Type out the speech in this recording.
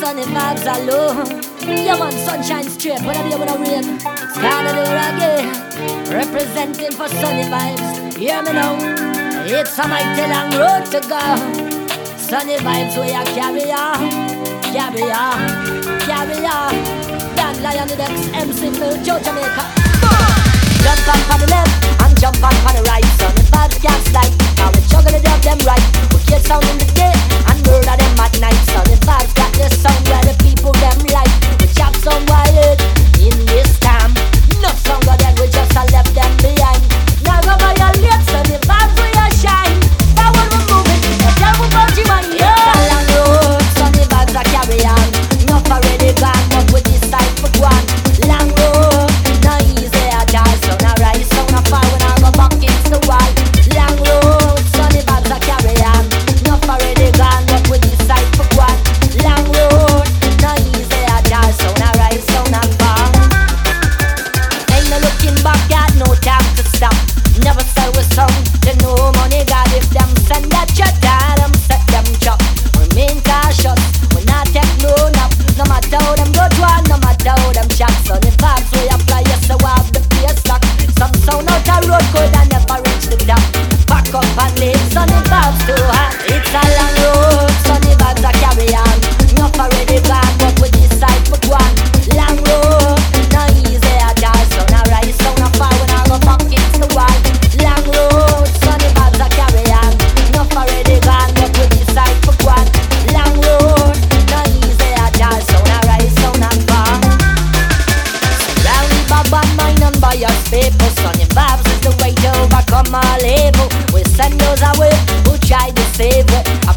sunny vibes alone. Yeah, man, sunshine straight, whatever you wanna rain. It's Carnival again, representing for sunny vibes. Hear me now, it's a mighty long road to go. Sunny vibes where you carry on, carry on, carry on. Dan Lion Di Decks, MC Phil, Joe Jamaica. Jump on the left and jump on the right. Sunny vibes can't slide. Now we juggle it up them right. We get sound in the. It's a long road, so the bags are carry on. Not already back, but we decide for one. Long road, easy at all. So now rise, so now fall, when I go. Long road, so the are carry on. Not but we decide for one. Long road, easy at all. So now rise, so now fall. And people, vibes is the way to overcome. We send those away favorite.